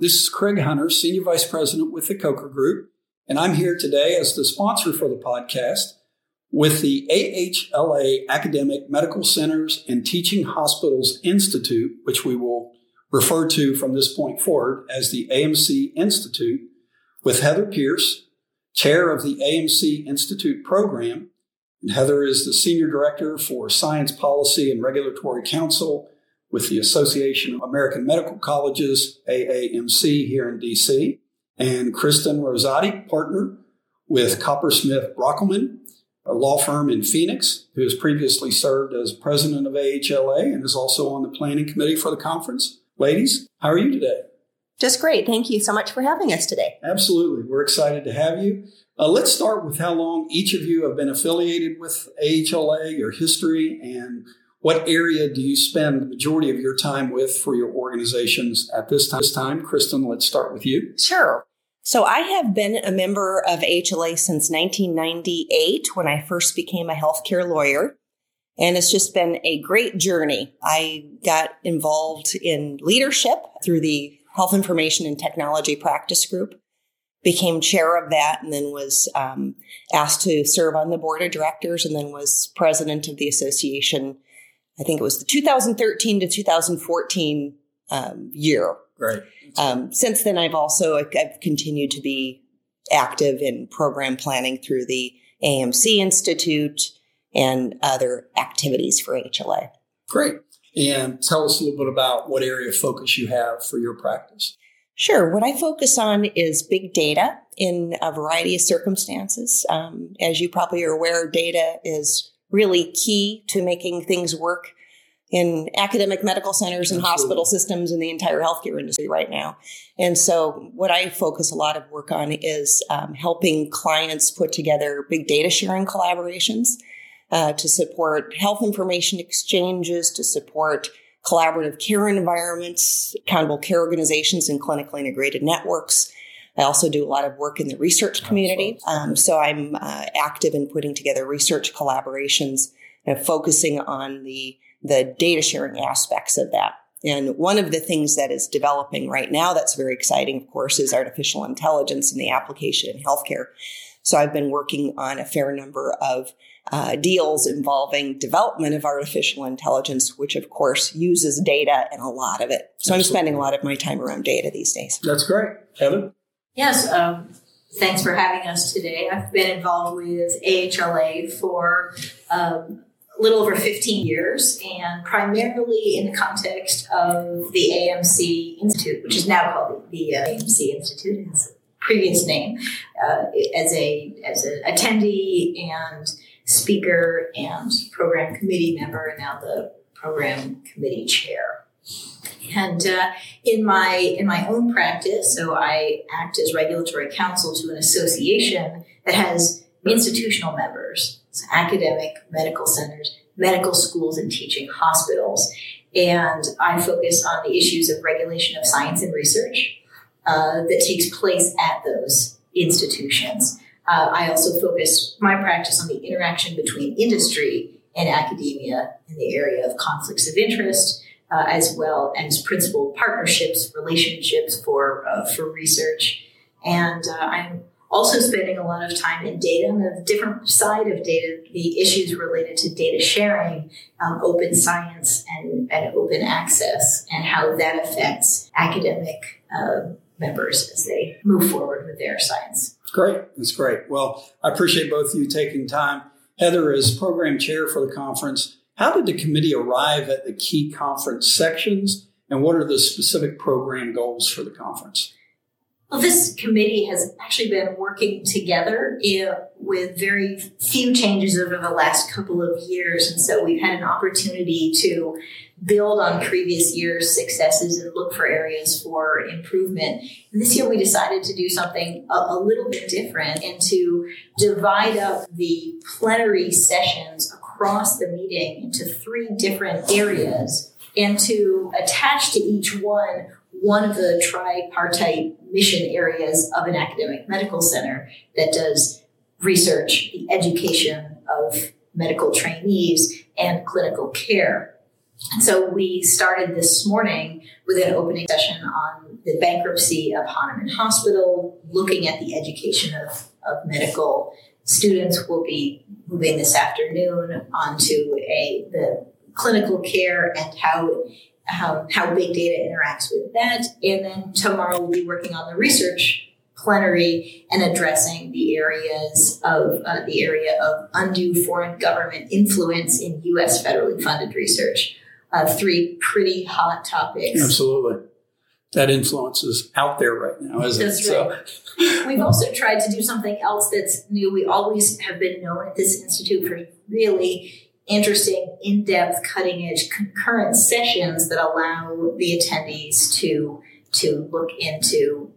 this is Craig Hunter, Senior Vice President with the Coker Group, and I'm here today as the sponsor for the podcast with the AHLA Academic Medical Centers and Teaching Hospitals Institute, which we will refer to from this point forward as the AMC Institute, with Heather Pierce, Chair of the AMC Institute program. And Heather is the Senior Director for Science Policy and Regulatory Counsel with the Association of American Medical Colleges, AAMC, here in DC. And Kristen Rosati, partner with Coppersmith Brockelman, a law firm in Phoenix, who has previously served as president of AHLA and is also on the planning committee for the conference. Ladies, how are you today? Just great. Thank you so much for having us today. Absolutely. We're excited to have you. Uh, let's start with how long each of you have been affiliated with AHLA, your history, and what area do you spend the majority of your time with for your organizations at this time? This time, Kristen, let's start with you. Sure. So I have been a member of HLA since 1998 when I first became a healthcare lawyer. And it's just been a great journey. I got involved in leadership through the Health Information and Technology Practice Group, became chair of that, and then was um, asked to serve on the board of directors, and then was president of the association. I think it was the 2013 to 2014 um, year. Right. Um, since then, I've also I've continued to be active in program planning through the AMC Institute and other activities for HLA. Great. And tell us a little bit about what area of focus you have for your practice. Sure. What I focus on is big data in a variety of circumstances. Um, as you probably are aware, data is really key to making things work in academic medical centers and Absolutely. hospital systems and the entire healthcare industry right now. And so, what I focus a lot of work on is um, helping clients put together big data sharing collaborations uh, to support health information exchanges, to support collaborative care environments, accountable care organizations, and clinically integrated networks. I also do a lot of work in the research community. Um, so I'm uh, active in putting together research collaborations and focusing on the the data sharing aspects of that. And one of the things that is developing right now that's very exciting, of course, is artificial intelligence and the application in healthcare. So I've been working on a fair number of uh, deals involving development of artificial intelligence, which of course uses data and a lot of it. So Absolutely. I'm spending a lot of my time around data these days. That's great. Heather? Yes. Um, thanks for having us today. I've been involved with AHLA for um, a little over 15 years and primarily in the context of the AMC Institute, which is now called the, uh, AMC Institute, its previous name, uh, as a as an attendee and speaker and program committee member, and now the program committee chair. And uh, in my in my own practice, so I act as regulatory counsel to an association that has institutional members, so academic medical centers, medical schools, and teaching hospitals. And I focus on the issues of regulation of science and research uh, that takes place at those institutions. Uh, I also focus my practice on the interaction between industry and academia in the area of conflicts of interest, uh, as well as principal partnerships, relationships for uh, for research. And uh, I'm also spending a lot of time in data on the different side of data, the issues related to data sharing, um, open science, and, and, open access, and how that affects academic uh, members as they move forward with their science. Great. That's great. Well, I appreciate both of you taking time. Heather is program chair for the conference. How did the committee arrive at the key conference sections, and what are the specific program goals for the conference? Well, this committee has actually been working together eh, with very few changes over the last couple of years. And so we've had an opportunity to build on previous year's successes and look for areas for improvement. And this year we decided to do something a, a little bit different and to divide up the plenary sessions across the meeting into three different areas and to attach to each one one of the tripartite mission areas of an academic medical center that does research, the education of medical trainees, and clinical care. And so we started this morning with an opening session on the bankruptcy of Hahnemann Hospital, looking at the education of, of medical students. We'll be moving this afternoon onto a the clinical care and how how, how big data interacts with that. And then tomorrow we'll be working on the research plenary and addressing the areas of uh, the area of undue foreign government influence in U.S. federally funded research. Uh, three pretty hot topics. Absolutely. That influence is out there right now, isn't That's it? right. So. We've also tried to do something else that's new. We always have been known at this institute for really interesting, in depth, cutting edge concurrent sessions that allow the attendees to, to look into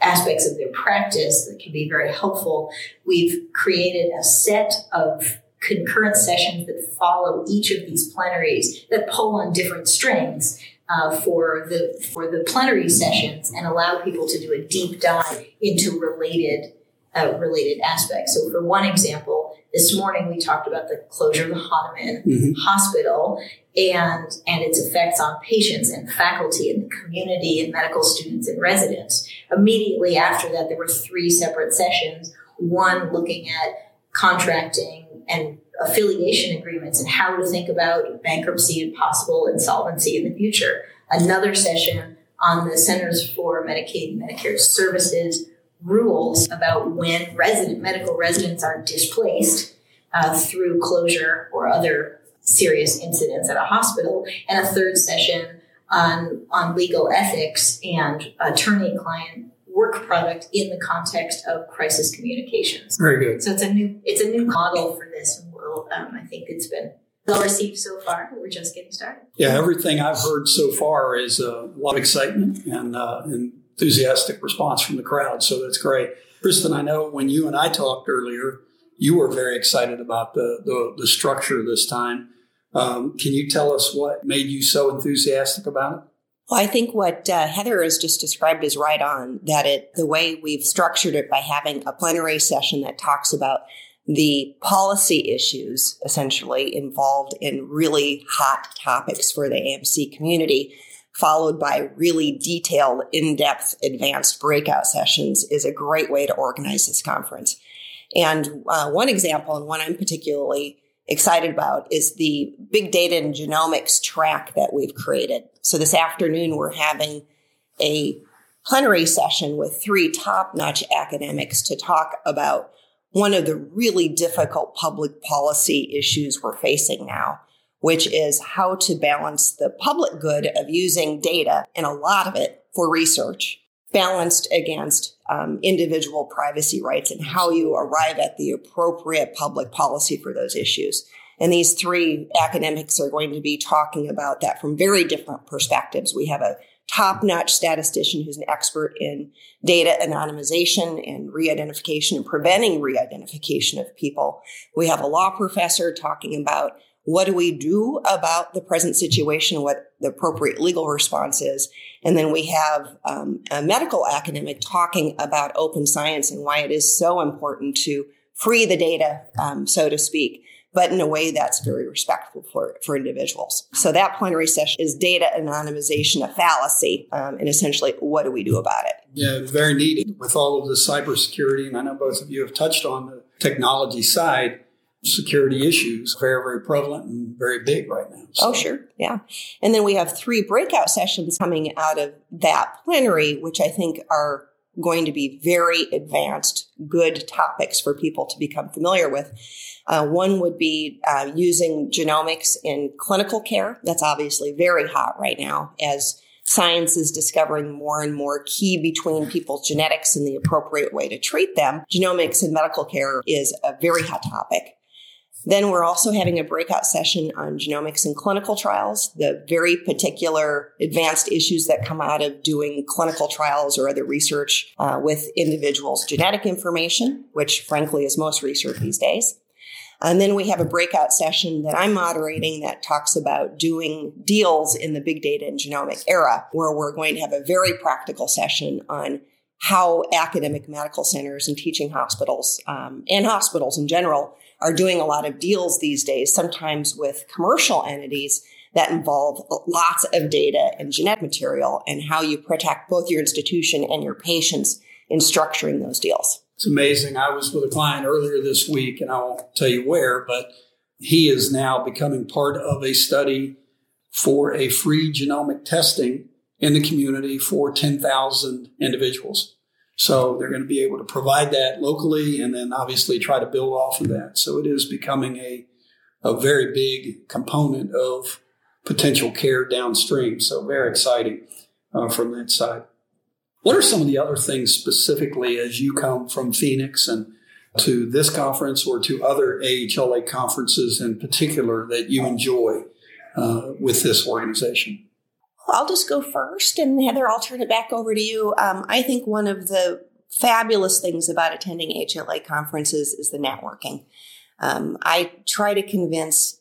aspects of their practice that can be very helpful. We've created a set of concurrent sessions that follow each of these plenaries that pull on different strings uh, for the for the plenary sessions and allow people to do a deep dive into related uh, related aspects. So, for one example, this morning we talked about the closure of the Hahnemann mm-hmm. Hospital and and its effects on patients and faculty and the community and medical students and residents. Immediately after that, there were three separate sessions. One looking at contracting and affiliation agreements and how to think about bankruptcy and possible insolvency in the future. Another session on the Centers for Medicaid and Medicare Services rules about when resident medical residents are displaced uh, through closure or other serious incidents at a hospital, and a third session on on legal ethics and attorney client work product in the context of crisis communications. Very good. So it's a new it's a new model for this, um, I think it's been well received so far. We're just getting started. Yeah, everything I've heard so far is a lot of excitement and uh, enthusiastic response from the crowd. So that's great. Kristen, I know when you and I talked earlier, you were very excited about the, the, the structure this time. Um, can you tell us what made you so enthusiastic about it? Well, I think what uh, Heather has just described is right on. That it the way we've structured it by having a plenary session that talks about the policy issues essentially involved in really hot topics for the AMC community followed by really detailed, in depth, advanced breakout sessions is a great way to organize this conference. And uh, one example, and one I'm particularly excited about, is the big data and genomics track that we've created. So this afternoon, we're having a plenary session with three top notch academics to talk about one of the really difficult public policy issues we're facing now which is how to balance the public good of using data, and a lot of it for research, balanced against um, individual privacy rights and how you arrive at the appropriate public policy for those issues. And these three academics are going to be talking about that from very different perspectives. We have a top notch statistician who's an expert in data anonymization and re identification and preventing re identification of people. We have a law professor talking about what do we do about the present situation, what the appropriate legal response is. And then we have um, a medical academic talking about open science and why it is so important to free the data, um, so to speak, but in a way that's very respectful for, for individuals. So that plenary session is data anonymization, a fallacy, um, and essentially what do we do about it? Yeah, very needed with all of the cybersecurity. And I know both of you have touched on the technology side security issues very, very prevalent and very big right now. So. Oh, sure. Yeah. And then we have three breakout sessions coming out of that plenary, which I think are going to be very advanced, good topics for people to become familiar with. Uh, one would be uh, using genomics in clinical care. That's obviously very hot right now as science is discovering more and more key between people's genetics and the appropriate way to treat them. Genomics in medical care is a very hot topic. Then we're also having a breakout session on genomics and clinical trials, the very particular advanced issues that come out of doing clinical trials or other research uh, with individuals' genetic information, which frankly is most research these days. And then we have a breakout session that I'm moderating that talks about doing deals in the big data and genomic era, where we're going to have a very practical session on how academic medical centers and teaching hospitals um, and hospitals in general are doing a lot of deals these days, sometimes with commercial entities that involve lots of data and genetic material and how you protect both your institution and your patients in structuring those deals. It's amazing. I was with a client earlier this week, and I won't tell you where, but he is now becoming part of a study for a free genomic testing in the community for 10,000 individuals. So they're going to be able to provide that locally and then obviously try to build off of that. So it is becoming a, a very big component of potential care downstream. So very exciting uh, from that side. What are some of the other things specifically as you come from Phoenix and to this conference or to other AHLA conferences in particular that you enjoy uh, with this organization? I'll just go first, and Heather, I'll turn it back over to you. Um, I think one of the fabulous things about attending HLA conferences is the networking. Um, I try to convince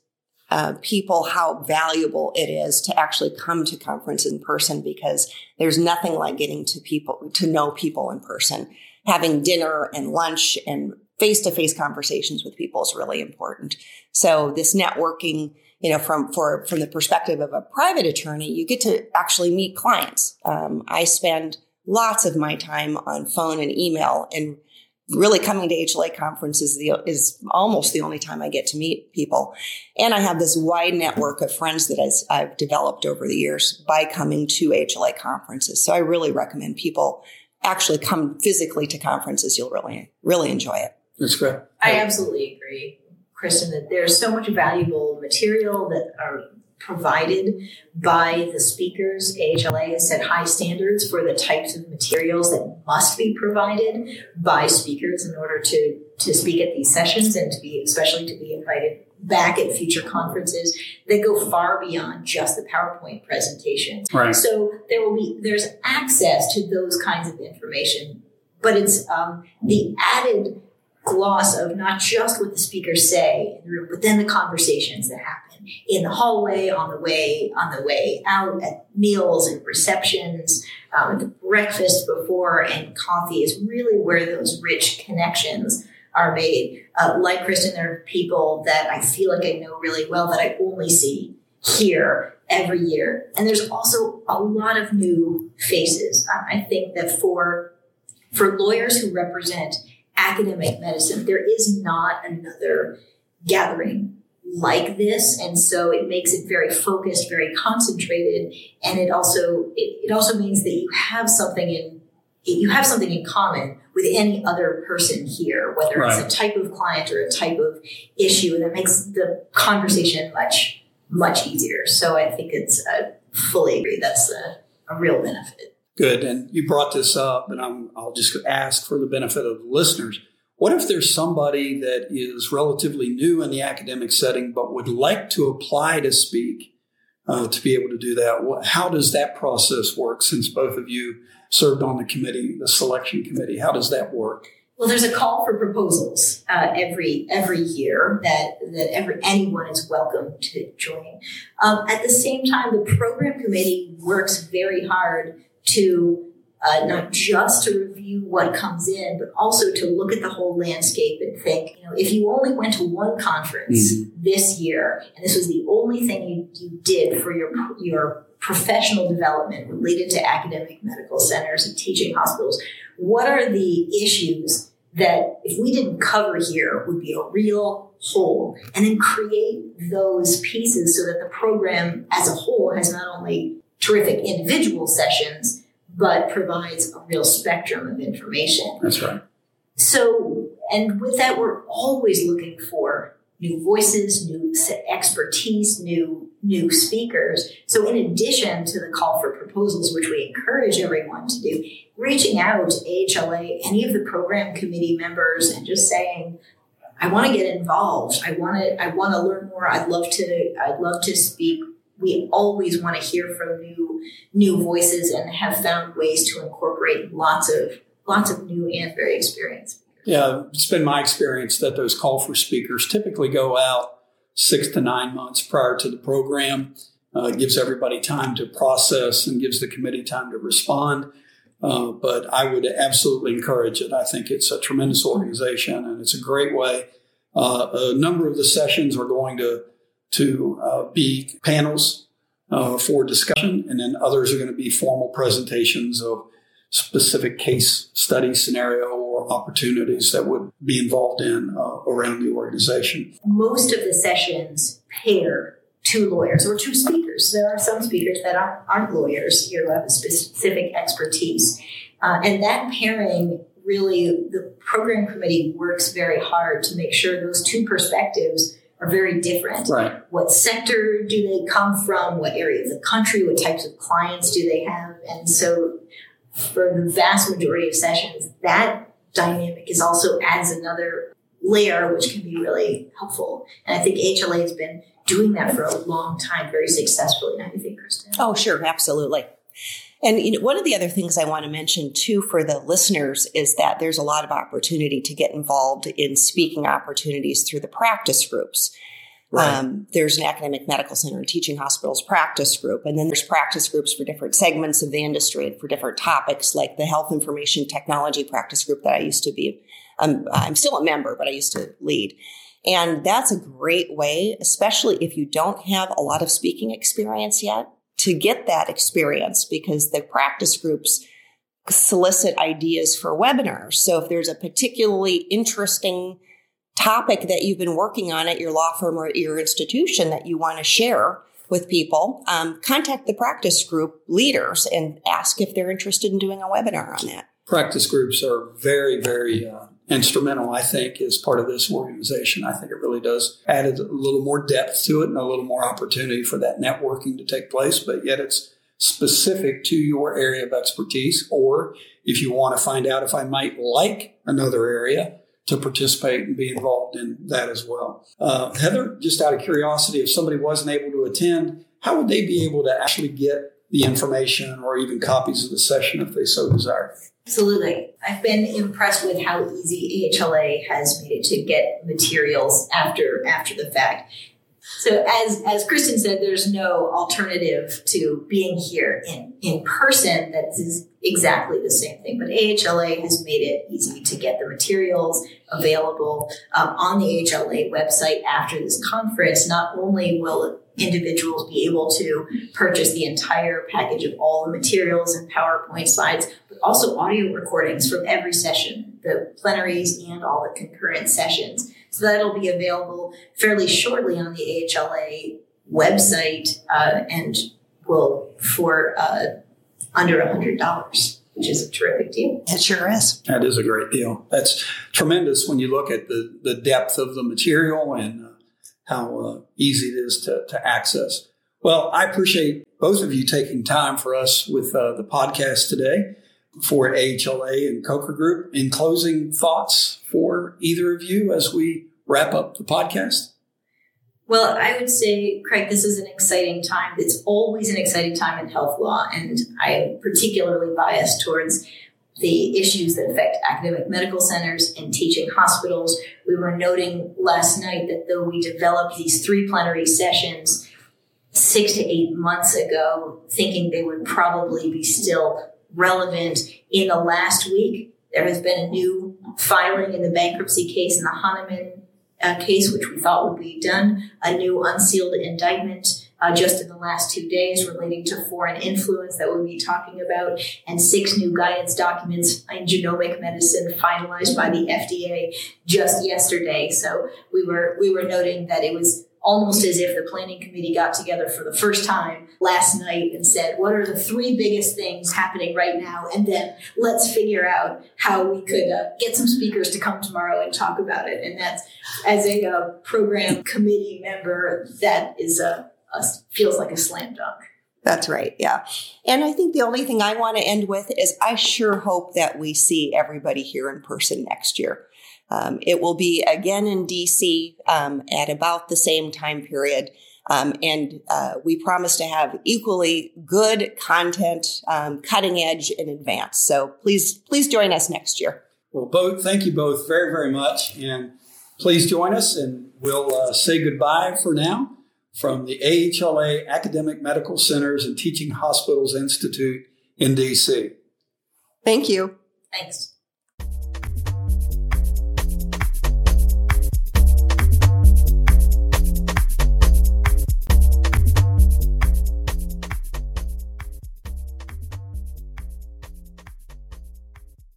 uh, people how valuable it is to actually come to conference in person because there's nothing like getting to people to know people in person. Having dinner and lunch and face to face conversations with people is really important. So this networking you know, from for from the perspective of a private attorney, you get to actually meet clients. Um, I spend lots of my time on phone and email, and really coming to HLA conferences is, the, is almost the only time I get to meet people. And I have this wide network of friends that I've developed over the years by coming to HLA conferences. So I really recommend people actually come physically to conferences. You'll really really enjoy it. That's great. I absolutely agree. Kristen, that there's so much valuable material that are provided by the speakers. AHLA has set high standards for the types of materials that must be provided by speakers in order to, to speak at these sessions and to be, especially to be invited back at future conferences that go far beyond just the PowerPoint presentation. Right. So there will be, there's access to those kinds of information, but it's um, the added gloss of not just what the speakers say in the room, but then the conversations that happen in the hallway, on the way, on the way out, at meals and receptions, um, breakfast before and coffee is really where those rich connections are made. Uh, like Kristen, there are people that I feel like I know really well that I only see here every year. And there's also a lot of new faces. I think that for for lawyers who represent academic medicine. There is not another gathering like this and so it makes it very focused very concentrated and it also it, it, also means that you have something in you have something in common with any other person here whether right. it's a type of client or a type of issue and that makes the conversation much much easier so i think it's i fully agree that's a, a real benefit Good. And you brought this up, and i will just ask for the benefit of the listeners. What if there's somebody that is relatively new in the academic setting but would like to apply to speak uh, to be able to do that? How does that process work since both of you served on the committee, the selection committee? How does that work? Well, there's a call for proposals uh, every every year that that every anyone is welcome to join. Um, at the same time, the program committee works very hard to uh, not just to review what comes in, but also to look at the whole landscape and think, you know, if you only went to one conference mm-hmm. this year and this was the only thing you, you did for your your professional development related to academic medical centers and teaching hospitals, what are the issues that if we didn't cover here would be a real hole and then create those pieces so that the program as a whole has not only terrific individual sessions, but provides a real spectrum of information. That's right. So, and with that, we're always looking for new voices, new expertise, new new speakers. So, in addition to the call for proposals, which we encourage everyone to do, reaching out to AHLA, any of the program committee members, and just saying, "I want to get involved. I want to. I want to learn more. I'd love to. I'd love to speak we always want to hear from new new voices and have found ways to incorporate lots of lots of new and very experienced. Yeah, it's been my experience that those call for speakers typically go out six to nine months prior to the program. Uh, gives everybody time to process and gives the committee time to respond. Uh, but I would absolutely encourage it. I think it's a tremendous organization and it's a great way. Uh, a number of the sessions are going to to uh, be panels uh, for discussion, and then others are going to be formal presentations of specific case study scenario or opportunities that would be involved in uh, around the organization. Most of the sessions pair two lawyers or two speakers. There are some speakers that aren't, aren't lawyers here who have a specific expertise. Uh, and that pairing really, the program committee works very hard to make sure those two perspectives are very different. Right. What sector do they come from? What area of the country? What types of clients do they have? And so, for the vast majority of sessions, that dynamic is also adds another layer, which can be really helpful. And I think HLA has been doing that for a long time very successfully. Don't you think, Kristen? Oh, sure, absolutely. And you know, one of the other things I want to mention too for the listeners is that there's a lot of opportunity to get involved in speaking opportunities through the practice groups. Right. Um, there's an academic medical center teaching hospitals practice group, and then there's practice groups for different segments of the industry and for different topics, like the health information technology practice group that I used to be. Um, I'm still a member, but I used to lead. And that's a great way, especially if you don't have a lot of speaking experience yet, to get that experience because the practice groups solicit ideas for webinars. So if there's a particularly interesting topic that you've been working on at your law firm or at your institution that you want to share with people, um, contact the practice group leaders and ask if they're interested in doing a webinar on that. Practice groups are very, very uh, instrumental, I think, as part of this organization. I think it really does add a little more depth to it and a little more opportunity for that networking to take place, but yet it's specific to your area of expertise. Or if you want to find out if I might like another area, to participate and be involved in that as well. Uh, Heather, just out of curiosity, if somebody wasn't able to attend, how would they be able to actually get the information or even copies of the session if they so desire? Absolutely. I've been impressed with how easy AHLA has made it to get materials after after the fact. So as as Kristen said, there's no alternative to being here in, in person that is exactly the same thing. But AHLA has made it easy to get the materials available um, on the AHLA website after this conference. Not only will individuals be able to purchase the entire package of all the materials and PowerPoint slides, but also audio recordings from every session, the plenaries and all the concurrent sessions. So that'll be available fairly shortly on the AHLA website uh, and will for uh, under a hundred dollars. Which is a terrific deal. It sure is. That is a great deal. That's tremendous when you look at the, the depth of the material and uh, how uh, easy it is to, to access. Well, I appreciate both of you taking time for us with uh, the podcast today for AHLA and Coker Group. In closing thoughts for either of you as we wrap up the podcast? Well, I would say, Craig, this is an exciting time. It's always an exciting time in health law, and I am particularly biased towards the issues that affect academic medical centers and teaching hospitals. We were noting last night that though we developed these three plenary sessions six to eight months ago, thinking they would probably be still relevant in the last week, there has been a new filing in the bankruptcy case in the Hahnemann uh, case, which we thought would be done, a new unsealed indictment uh, just in the last two days relating to foreign influence that we'll be talking about, and six new guidance documents in genomic medicine finalized by the FDA just yesterday. So we were we were noting that it was almost as if the planning committee got together for the first time last night and said, what are the three biggest things happening right now? And then let's figure out how we could uh, get some speakers to come tomorrow and talk about it. And that's, as a uh, program committee member, that is a, a feels like a slam dunk. That's right. Yeah. And I think the only thing I want to end with is I sure hope that we see everybody here in person next year. Um, it will be again in DC um, at about the same time period. Um, and uh, we promise to have equally good content, um, cutting edge and advanced. So please, please join us next year. Well, both, thank you both very, very much. And please join us and we'll uh, say goodbye for now from the AHLA Academic Medical Centers and Teaching Hospitals Institute in DC. Thank you. Thanks.